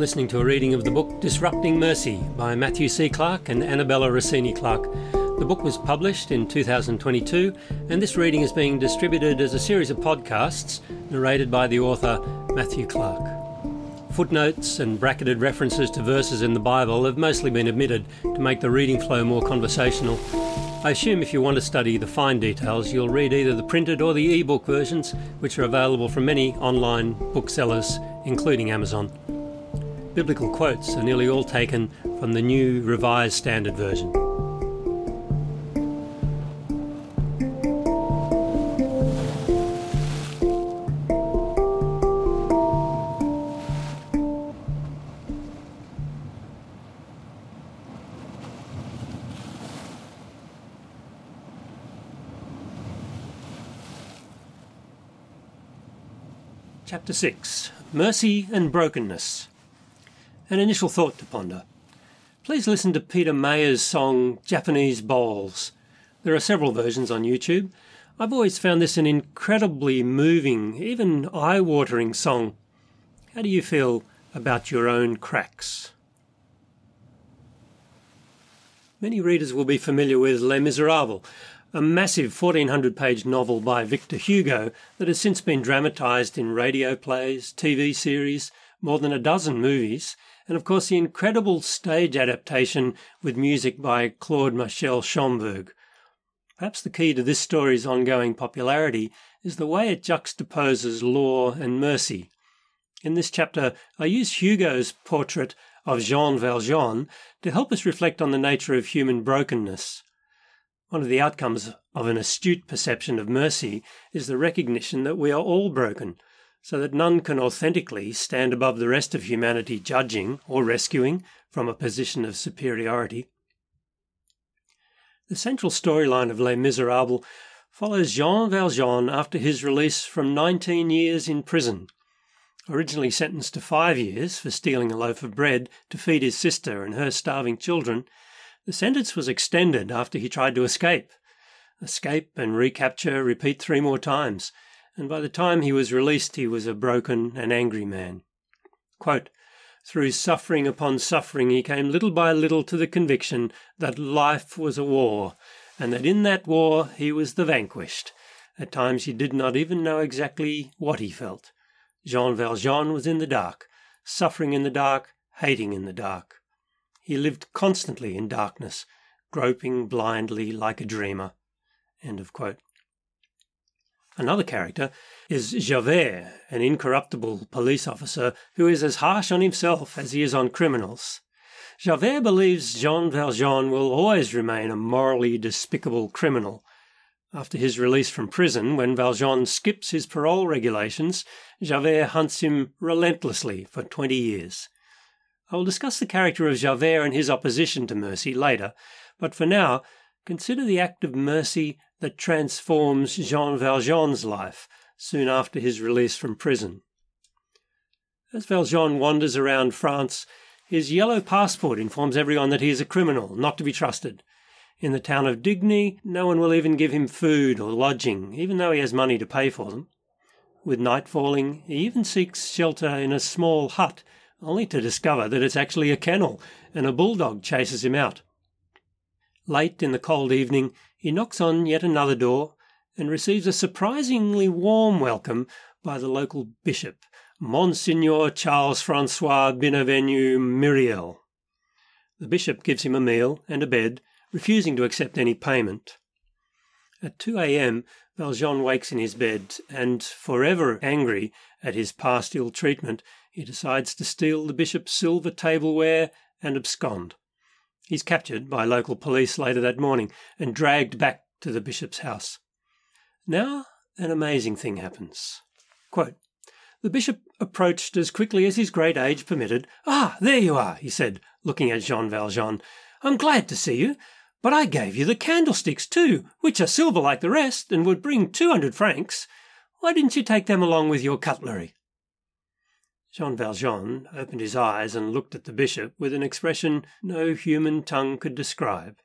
Listening to a reading of the book Disrupting Mercy by Matthew C. Clarke and Annabella Rossini Clarke. The book was published in 2022, and this reading is being distributed as a series of podcasts narrated by the author Matthew Clarke. Footnotes and bracketed references to verses in the Bible have mostly been omitted to make the reading flow more conversational. I assume if you want to study the fine details, you'll read either the printed or the e-book versions, which are available from many online booksellers, including Amazon. Biblical quotes are nearly all taken from the New Revised Standard Version. Chapter 6 Mercy and Brokenness. An initial thought to ponder. Please listen to Peter Mayer's song Japanese Bowls. There are several versions on YouTube. I've always found this an incredibly moving, even eye watering song. How do you feel about your own cracks? Many readers will be familiar with Les Miserables, a massive 1400 page novel by Victor Hugo that has since been dramatised in radio plays, TV series, more than a dozen movies, and of course the incredible stage adaptation with music by Claude Michel Schönberg. Perhaps the key to this story's ongoing popularity is the way it juxtaposes law and mercy. In this chapter, I use Hugo's portrait of Jean Valjean to help us reflect on the nature of human brokenness. One of the outcomes of an astute perception of mercy is the recognition that we are all broken, so that none can authentically stand above the rest of humanity judging or rescuing from a position of superiority. The central storyline of Les Miserables follows Jean Valjean after his release from 19 years in prison. Originally sentenced to five years for stealing a loaf of bread to feed his sister and her starving children, the sentence was extended after he tried to escape. Escape and recapture repeat three more times, and by the time he was released, he was a broken and angry man. Quote, Through suffering upon suffering, he came little by little to the conviction that life was a war, and that in that war he was the vanquished. At times he did not even know exactly what he felt. Jean Valjean was in the dark, suffering in the dark, hating in the dark. He lived constantly in darkness, groping blindly like a dreamer. End of quote. Another character is Javert, an incorruptible police officer who is as harsh on himself as he is on criminals. Javert believes Jean Valjean will always remain a morally despicable criminal. After his release from prison, when Valjean skips his parole regulations, Javert hunts him relentlessly for 20 years. I will discuss the character of Javert and his opposition to mercy later, but for now, consider the act of mercy that transforms Jean Valjean's life soon after his release from prison. As Valjean wanders around France, his yellow passport informs everyone that he is a criminal, not to be trusted. In the town of Digne, no one will even give him food or lodging, even though he has money to pay for them. With night falling, he even seeks shelter in a small hut, only to discover that it's actually a kennel, and a bulldog chases him out. Late in the cold evening, he knocks on yet another door and receives a surprisingly warm welcome by the local bishop, Monsignor Charles Francois Bienvenu Myriel. The bishop gives him a meal and a bed, refusing to accept any payment. At 2 a.m., Valjean wakes in his bed and, forever angry at his past ill treatment, he decides to steal the bishop's silver tableware and abscond. He's captured by local police later that morning and dragged back to the bishop's house. Now, an amazing thing happens. Quote, the bishop approached as quickly as his great age permitted. Ah, there you are, he said, looking at Jean Valjean. I'm glad to see you, but I gave you the candlesticks too, which are silver like the rest and would bring two hundred francs. Why didn't you take them along with your cutlery? Jean Valjean opened his eyes and looked at the bishop with an expression no human tongue could describe.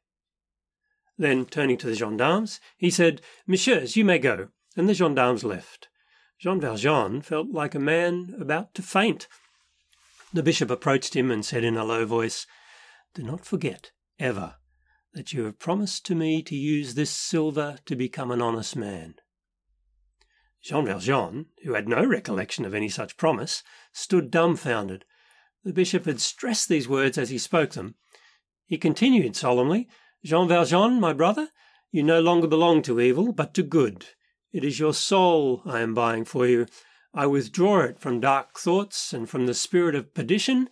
Then, turning to the gendarmes, he said, Messieurs, you may go, and the gendarmes left. Jean Valjean felt like a man about to faint. The bishop approached him and said in a low voice, Do not forget, ever, that you have promised to me to use this silver to become an honest man. Jean Valjean, who had no recollection of any such promise, stood dumbfounded. The bishop had stressed these words as he spoke them. He continued solemnly, Jean Valjean, my brother, you no longer belong to evil, but to good. It is your soul I am buying for you. I withdraw it from dark thoughts and from the spirit of perdition,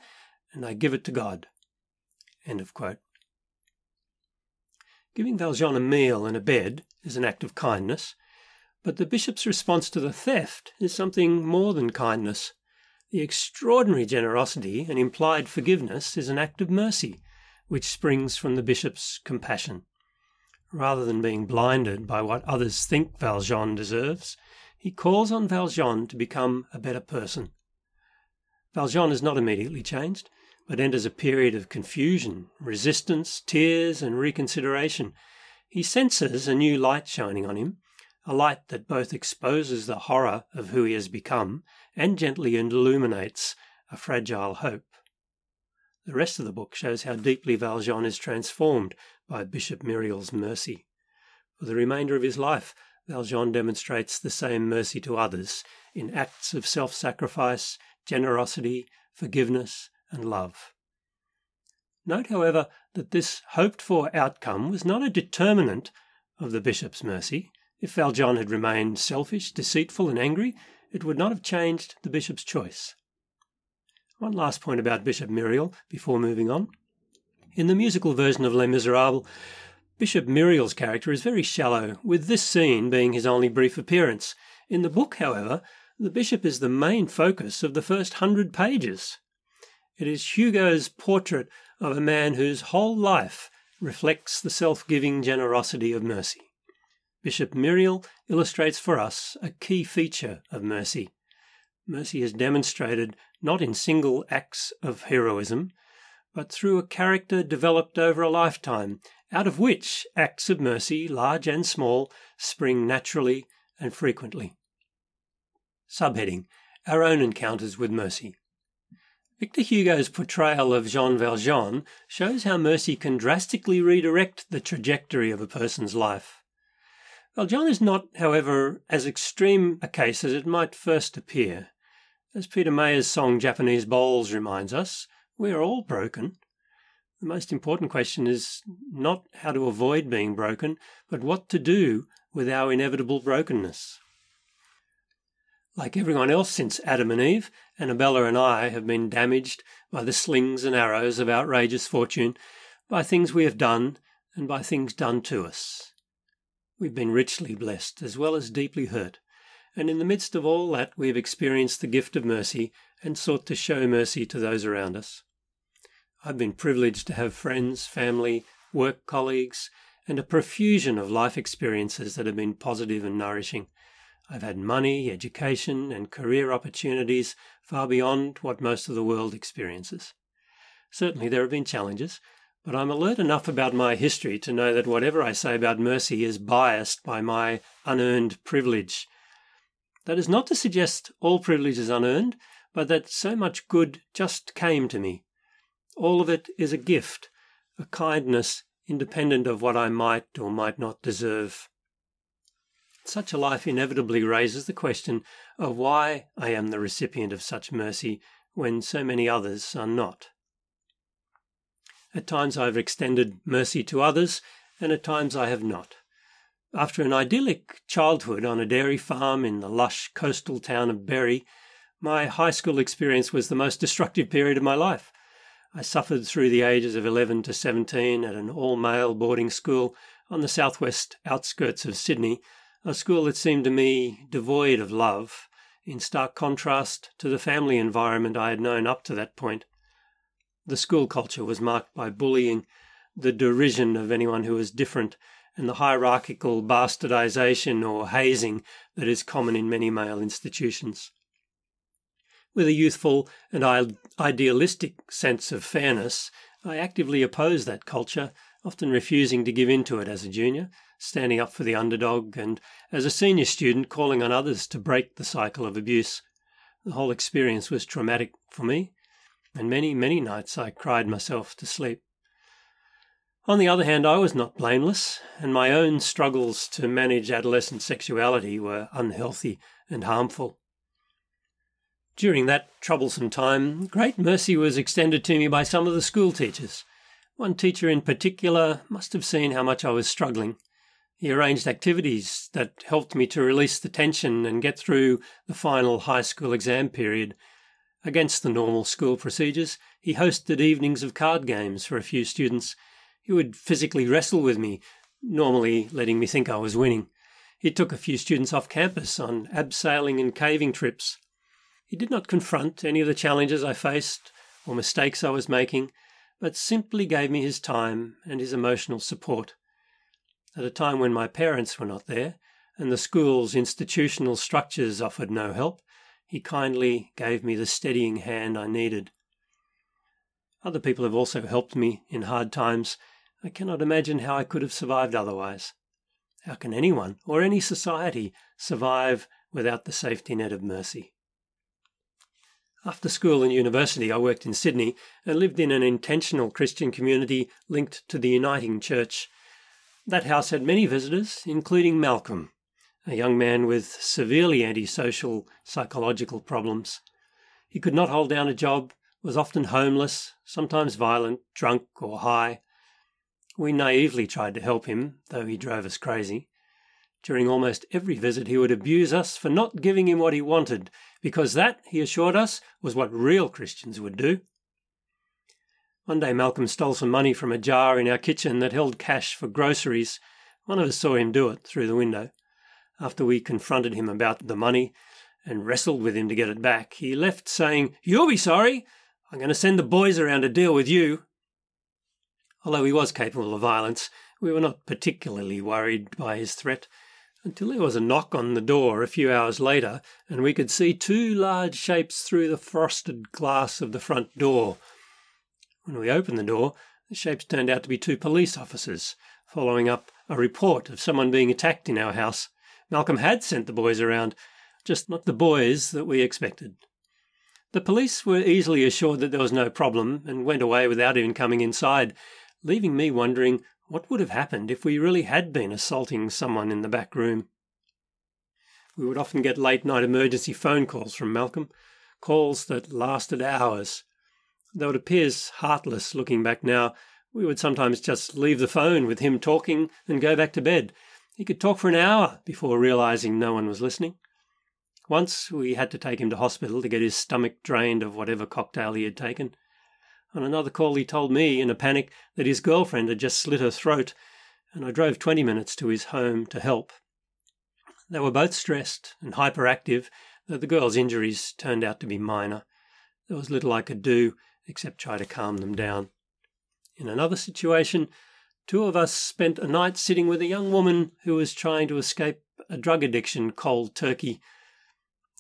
and I give it to God. End of quote. Giving Valjean a meal and a bed is an act of kindness, but the bishop's response to the theft is something more than kindness. The extraordinary generosity and implied forgiveness is an act of mercy, which springs from the bishop's compassion. Rather than being blinded by what others think Valjean deserves, he calls on Valjean to become a better person. Valjean is not immediately changed, but enters a period of confusion, resistance, tears, and reconsideration. He senses a new light shining on him, a light that both exposes the horror of who he has become and gently illuminates a fragile hope. The rest of the book shows how deeply Valjean is transformed by Bishop Myriel's mercy. For the remainder of his life, Valjean demonstrates the same mercy to others in acts of self sacrifice, generosity, forgiveness, and love. Note, however, that this hoped for outcome was not a determinant of the bishop's mercy. If Valjean had remained selfish, deceitful, and angry, it would not have changed the bishop's choice. One last point about Bishop Myriel before moving on. In the musical version of Les Miserables, Bishop Myriel's character is very shallow, with this scene being his only brief appearance. In the book, however, the bishop is the main focus of the first hundred pages. It is Hugo's portrait of a man whose whole life reflects the self giving generosity of mercy. Bishop Myriel illustrates for us a key feature of mercy. Mercy is demonstrated not in single acts of heroism, but through a character developed over a lifetime, out of which acts of mercy, large and small, spring naturally and frequently. Subheading Our own encounters with mercy. Victor Hugo's portrayal of Jean Valjean shows how mercy can drastically redirect the trajectory of a person's life. Valjean is not, however, as extreme a case as it might first appear. As Peter Mayer's song Japanese Bowls reminds us, we are all broken. The most important question is not how to avoid being broken, but what to do with our inevitable brokenness. Like everyone else since Adam and Eve, Annabella and I have been damaged by the slings and arrows of outrageous fortune, by things we have done, and by things done to us. We've been richly blessed as well as deeply hurt, and in the midst of all that we have experienced the gift of mercy and sought to show mercy to those around us. I've been privileged to have friends, family, work colleagues, and a profusion of life experiences that have been positive and nourishing. I've had money, education, and career opportunities far beyond what most of the world experiences. Certainly, there have been challenges, but I'm alert enough about my history to know that whatever I say about mercy is biased by my unearned privilege. That is not to suggest all privilege is unearned, but that so much good just came to me. All of it is a gift, a kindness independent of what I might or might not deserve. Such a life inevitably raises the question of why I am the recipient of such mercy when so many others are not. At times I have extended mercy to others, and at times I have not. After an idyllic childhood on a dairy farm in the lush coastal town of Berry, my high school experience was the most destructive period of my life. I suffered through the ages of 11 to 17 at an all male boarding school on the southwest outskirts of Sydney, a school that seemed to me devoid of love, in stark contrast to the family environment I had known up to that point. The school culture was marked by bullying, the derision of anyone who was different, and the hierarchical bastardization or hazing that is common in many male institutions. With a youthful and idealistic sense of fairness, I actively opposed that culture, often refusing to give in to it as a junior, standing up for the underdog, and as a senior student, calling on others to break the cycle of abuse. The whole experience was traumatic for me. And many, many nights I cried myself to sleep. On the other hand, I was not blameless, and my own struggles to manage adolescent sexuality were unhealthy and harmful. During that troublesome time, great mercy was extended to me by some of the school teachers. One teacher in particular must have seen how much I was struggling. He arranged activities that helped me to release the tension and get through the final high school exam period. Against the normal school procedures, he hosted evenings of card games for a few students he would physically wrestle with me, normally letting me think I was winning. He took a few students off campus on abseiling and caving trips. He did not confront any of the challenges I faced or mistakes I was making, but simply gave me his time and his emotional support. At a time when my parents were not there and the school's institutional structures offered no help, he kindly gave me the steadying hand I needed. Other people have also helped me in hard times I cannot imagine how I could have survived otherwise. How can anyone or any society survive without the safety net of mercy? After school and university, I worked in Sydney and lived in an intentional Christian community linked to the Uniting Church. That house had many visitors, including Malcolm, a young man with severely antisocial psychological problems. He could not hold down a job, was often homeless, sometimes violent, drunk, or high. We naively tried to help him, though he drove us crazy. During almost every visit, he would abuse us for not giving him what he wanted, because that, he assured us, was what real Christians would do. One day, Malcolm stole some money from a jar in our kitchen that held cash for groceries. One of us saw him do it through the window. After we confronted him about the money and wrestled with him to get it back, he left saying, You'll be sorry. I'm going to send the boys around to deal with you. Although he was capable of violence, we were not particularly worried by his threat until there was a knock on the door a few hours later, and we could see two large shapes through the frosted glass of the front door. When we opened the door, the shapes turned out to be two police officers, following up a report of someone being attacked in our house. Malcolm had sent the boys around, just not the boys that we expected. The police were easily assured that there was no problem and went away without even coming inside, leaving me wondering what would have happened if we really had been assaulting someone in the back room. We would often get late night emergency phone calls from Malcolm, calls that lasted hours. Though it appears heartless looking back now, we would sometimes just leave the phone with him talking and go back to bed. He could talk for an hour before realizing no one was listening. Once we had to take him to hospital to get his stomach drained of whatever cocktail he had taken. On another call, he told me in a panic that his girlfriend had just slit her throat, and I drove 20 minutes to his home to help. They were both stressed and hyperactive, though the girl's injuries turned out to be minor. There was little I could do except try to calm them down. In another situation, two of us spent a night sitting with a young woman who was trying to escape a drug addiction cold turkey.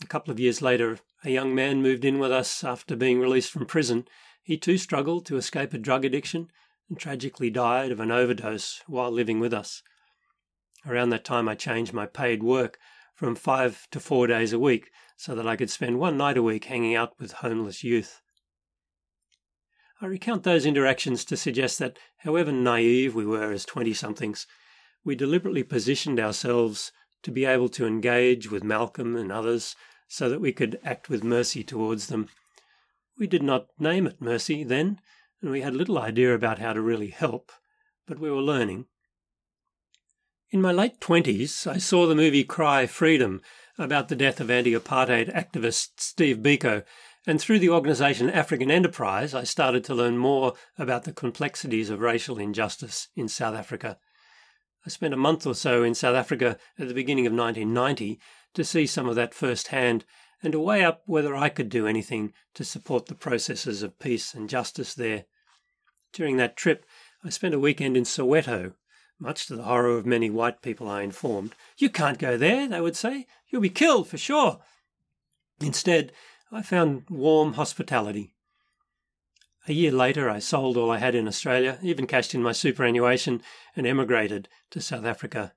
A couple of years later, a young man moved in with us after being released from prison. He too struggled to escape a drug addiction and tragically died of an overdose while living with us. Around that time, I changed my paid work from five to four days a week so that I could spend one night a week hanging out with homeless youth. I recount those interactions to suggest that, however naive we were as 20 somethings, we deliberately positioned ourselves to be able to engage with Malcolm and others so that we could act with mercy towards them we did not name it mercy then, and we had little idea about how to really help, but we were learning. In my late twenties, I saw the movie Cry Freedom about the death of anti apartheid activist Steve Biko, and through the organisation African Enterprise, I started to learn more about the complexities of racial injustice in South Africa. I spent a month or so in South Africa at the beginning of 1990 to see some of that firsthand and to weigh up whether I could do anything to support the processes of peace and justice there. During that trip, I spent a weekend in Soweto, much to the horror of many white people I informed. You can't go there, they would say. You'll be killed for sure. Instead, I found warm hospitality. A year later, I sold all I had in Australia, even cashed in my superannuation, and emigrated to South Africa.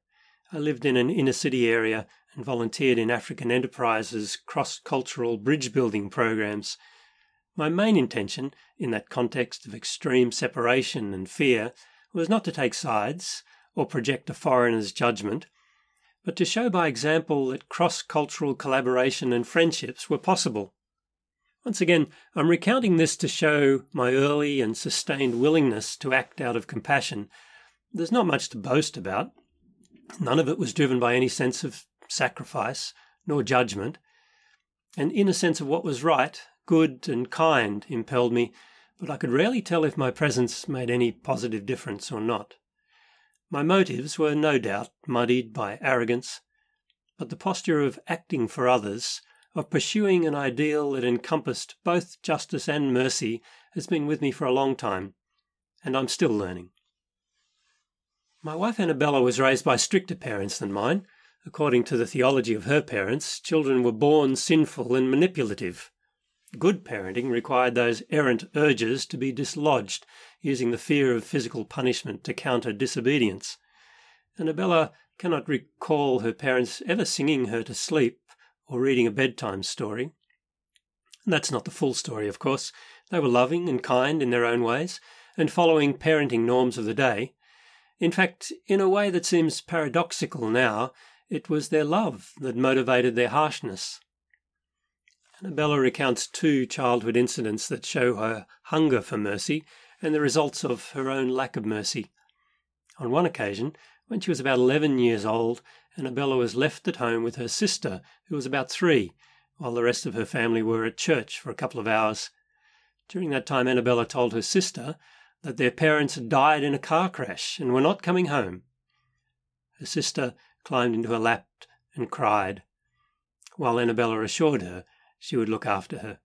I lived in an inner city area and volunteered in African Enterprise's cross cultural bridge building programs. My main intention, in that context of extreme separation and fear, was not to take sides or project a foreigner's judgment, but to show by example that cross cultural collaboration and friendships were possible. Once again, I'm recounting this to show my early and sustained willingness to act out of compassion. There's not much to boast about. None of it was driven by any sense of sacrifice nor judgment. And in a sense of what was right, good and kind impelled me, but I could rarely tell if my presence made any positive difference or not. My motives were no doubt muddied by arrogance, but the posture of acting for others, of pursuing an ideal that encompassed both justice and mercy, has been with me for a long time, and I'm still learning. My wife Annabella was raised by stricter parents than mine. According to the theology of her parents, children were born sinful and manipulative. Good parenting required those errant urges to be dislodged using the fear of physical punishment to counter disobedience. Annabella cannot recall her parents ever singing her to sleep or reading a bedtime story. That's not the full story, of course. They were loving and kind in their own ways, and following parenting norms of the day. In fact, in a way that seems paradoxical now, it was their love that motivated their harshness. Annabella recounts two childhood incidents that show her hunger for mercy and the results of her own lack of mercy. On one occasion, when she was about 11 years old, Annabella was left at home with her sister, who was about three, while the rest of her family were at church for a couple of hours. During that time, Annabella told her sister that their parents had died in a car crash and were not coming home. Her sister climbed into her lap and cried, while Annabella assured her she would look after her.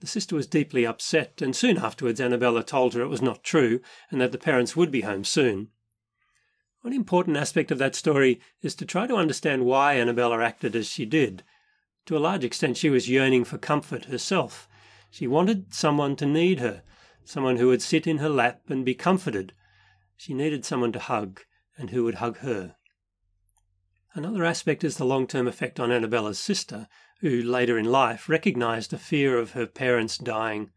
The sister was deeply upset, and soon afterwards Annabella told her it was not true and that the parents would be home soon. One important aspect of that story is to try to understand why Annabella acted as she did. To a large extent, she was yearning for comfort herself. She wanted someone to need her, someone who would sit in her lap and be comforted. She needed someone to hug, and who would hug her. Another aspect is the long term effect on Annabella's sister, who later in life recognized a fear of her parents dying.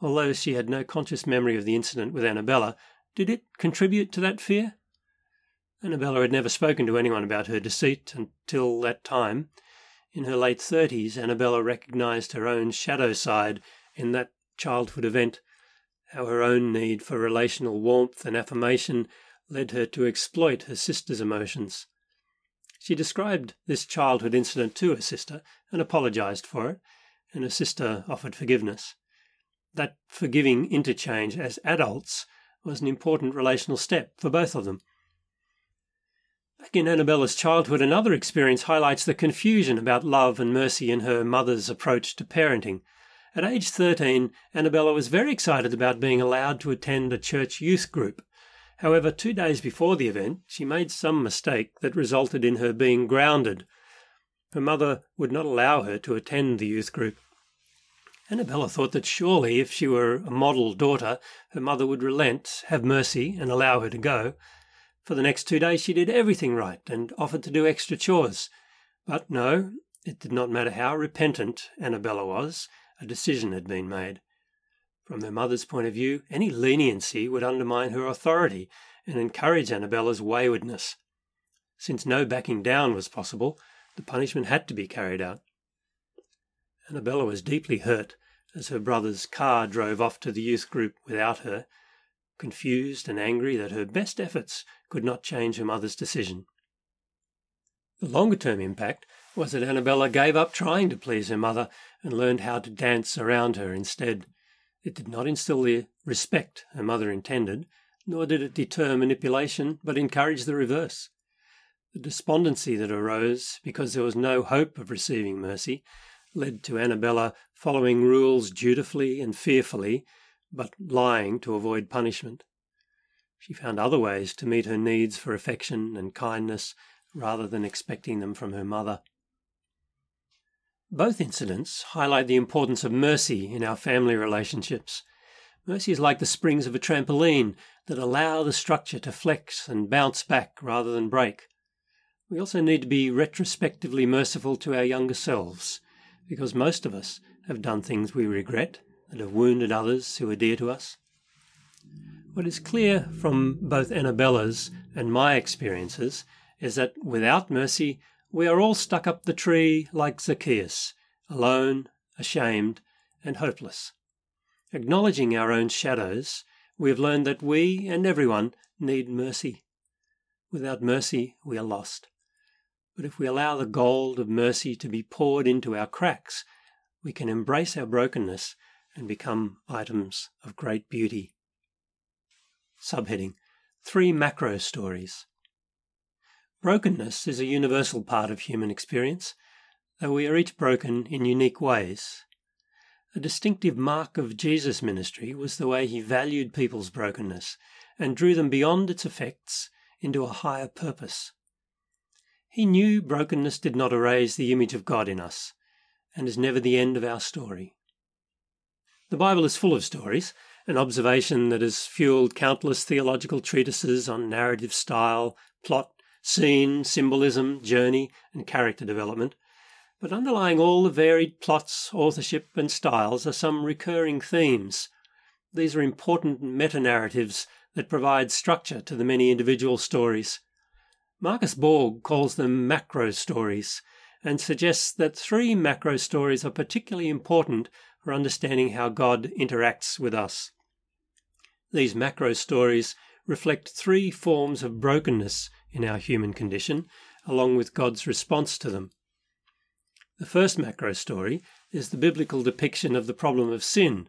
Although she had no conscious memory of the incident with Annabella, did it contribute to that fear? Annabella had never spoken to anyone about her deceit until that time. In her late thirties, Annabella recognized her own shadow side in that childhood event, how her own need for relational warmth and affirmation led her to exploit her sister's emotions. She described this childhood incident to her sister and apologized for it, and her sister offered forgiveness. That forgiving interchange as adults was an important relational step for both of them. Back in Annabella's childhood, another experience highlights the confusion about love and mercy in her mother's approach to parenting. At age 13, Annabella was very excited about being allowed to attend a church youth group. However, two days before the event, she made some mistake that resulted in her being grounded. Her mother would not allow her to attend the youth group. Annabella thought that surely, if she were a model daughter, her mother would relent, have mercy, and allow her to go. For the next two days, she did everything right and offered to do extra chores. But no, it did not matter how repentant Annabella was, a decision had been made. From her mother's point of view, any leniency would undermine her authority and encourage Annabella's waywardness. Since no backing down was possible, the punishment had to be carried out. Annabella was deeply hurt as her brother's car drove off to the youth group without her, confused and angry that her best efforts could not change her mother's decision. The longer term impact was that Annabella gave up trying to please her mother and learned how to dance around her instead. It did not instill the respect her mother intended, nor did it deter manipulation, but encouraged the reverse. The despondency that arose because there was no hope of receiving mercy led to Annabella following rules dutifully and fearfully, but lying to avoid punishment. She found other ways to meet her needs for affection and kindness rather than expecting them from her mother. Both incidents highlight the importance of mercy in our family relationships. Mercy is like the springs of a trampoline that allow the structure to flex and bounce back rather than break. We also need to be retrospectively merciful to our younger selves, because most of us have done things we regret that have wounded others who are dear to us. What is clear from both Annabella's and my experiences is that without mercy, we are all stuck up the tree like Zacchaeus, alone, ashamed, and hopeless. Acknowledging our own shadows, we have learned that we and everyone need mercy. Without mercy, we are lost. But if we allow the gold of mercy to be poured into our cracks, we can embrace our brokenness and become items of great beauty. Subheading Three Macro Stories. Brokenness is a universal part of human experience, though we are each broken in unique ways. A distinctive mark of Jesus' ministry was the way he valued people's brokenness and drew them beyond its effects into a higher purpose. He knew brokenness did not erase the image of God in us and is never the end of our story. The Bible is full of stories, an observation that has fueled countless theological treatises on narrative style, plot, scene, symbolism, journey, and character development. But underlying all the varied plots, authorship, and styles are some recurring themes. These are important meta narratives that provide structure to the many individual stories. Marcus Borg calls them macro stories and suggests that three macro stories are particularly important for understanding how God interacts with us. These macro stories reflect three forms of brokenness in our human condition, along with God's response to them. The first macro story is the biblical depiction of the problem of sin,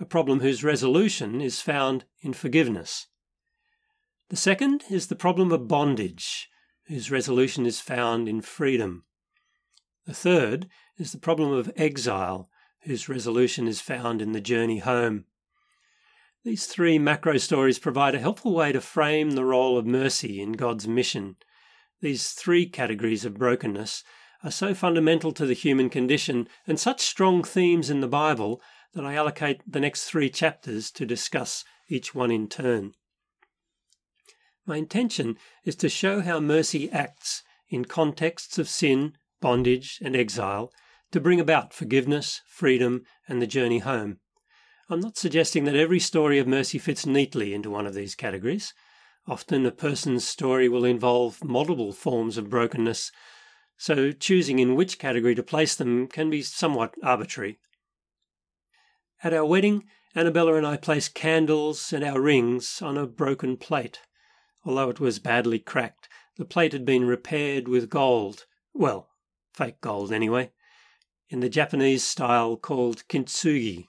a problem whose resolution is found in forgiveness. The second is the problem of bondage, whose resolution is found in freedom. The third is the problem of exile, whose resolution is found in the journey home. These three macro stories provide a helpful way to frame the role of mercy in God's mission. These three categories of brokenness are so fundamental to the human condition and such strong themes in the Bible that I allocate the next three chapters to discuss each one in turn. My intention is to show how mercy acts in contexts of sin, bondage, and exile to bring about forgiveness, freedom, and the journey home. I'm not suggesting that every story of mercy fits neatly into one of these categories. Often a person's story will involve multiple forms of brokenness, so choosing in which category to place them can be somewhat arbitrary. At our wedding, Annabella and I placed candles and our rings on a broken plate. Although it was badly cracked, the plate had been repaired with gold. Well, fake gold anyway, in the Japanese style called kintsugi.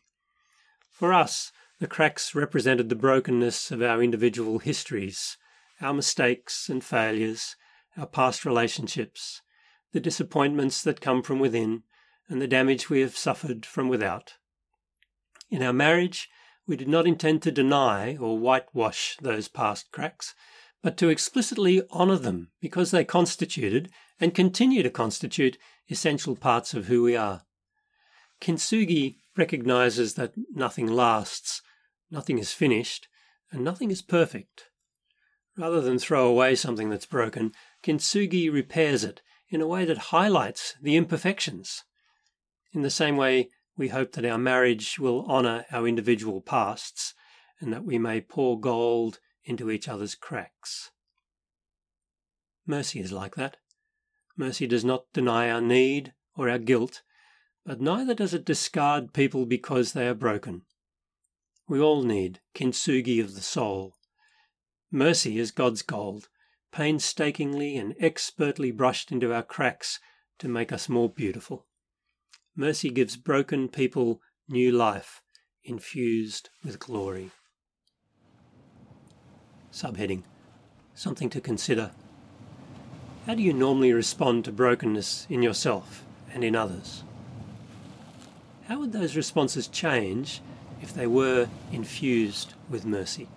For us, the cracks represented the brokenness of our individual histories, our mistakes and failures, our past relationships, the disappointments that come from within, and the damage we have suffered from without. In our marriage, we did not intend to deny or whitewash those past cracks, but to explicitly honour them because they constituted and continue to constitute essential parts of who we are. Kintsugi recognizes that nothing lasts, nothing is finished, and nothing is perfect. Rather than throw away something that's broken, Kintsugi repairs it in a way that highlights the imperfections. In the same way, we hope that our marriage will honour our individual pasts and that we may pour gold into each other's cracks. Mercy is like that. Mercy does not deny our need or our guilt, but neither does it discard people because they are broken. We all need kintsugi of the soul. Mercy is God's gold, painstakingly and expertly brushed into our cracks to make us more beautiful. Mercy gives broken people new life, infused with glory. Subheading Something to consider. How do you normally respond to brokenness in yourself and in others? How would those responses change if they were infused with mercy?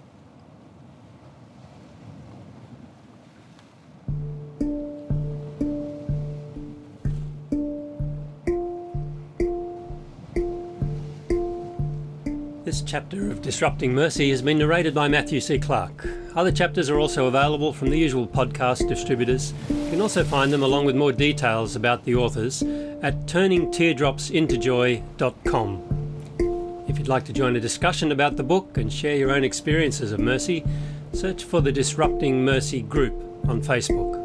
Chapter of Disrupting Mercy has been narrated by Matthew C. Clarke. Other chapters are also available from the usual podcast distributors. You can also find them along with more details about the authors at turningteardropsintojoy.com. If you'd like to join a discussion about the book and share your own experiences of mercy, search for the Disrupting Mercy group on Facebook.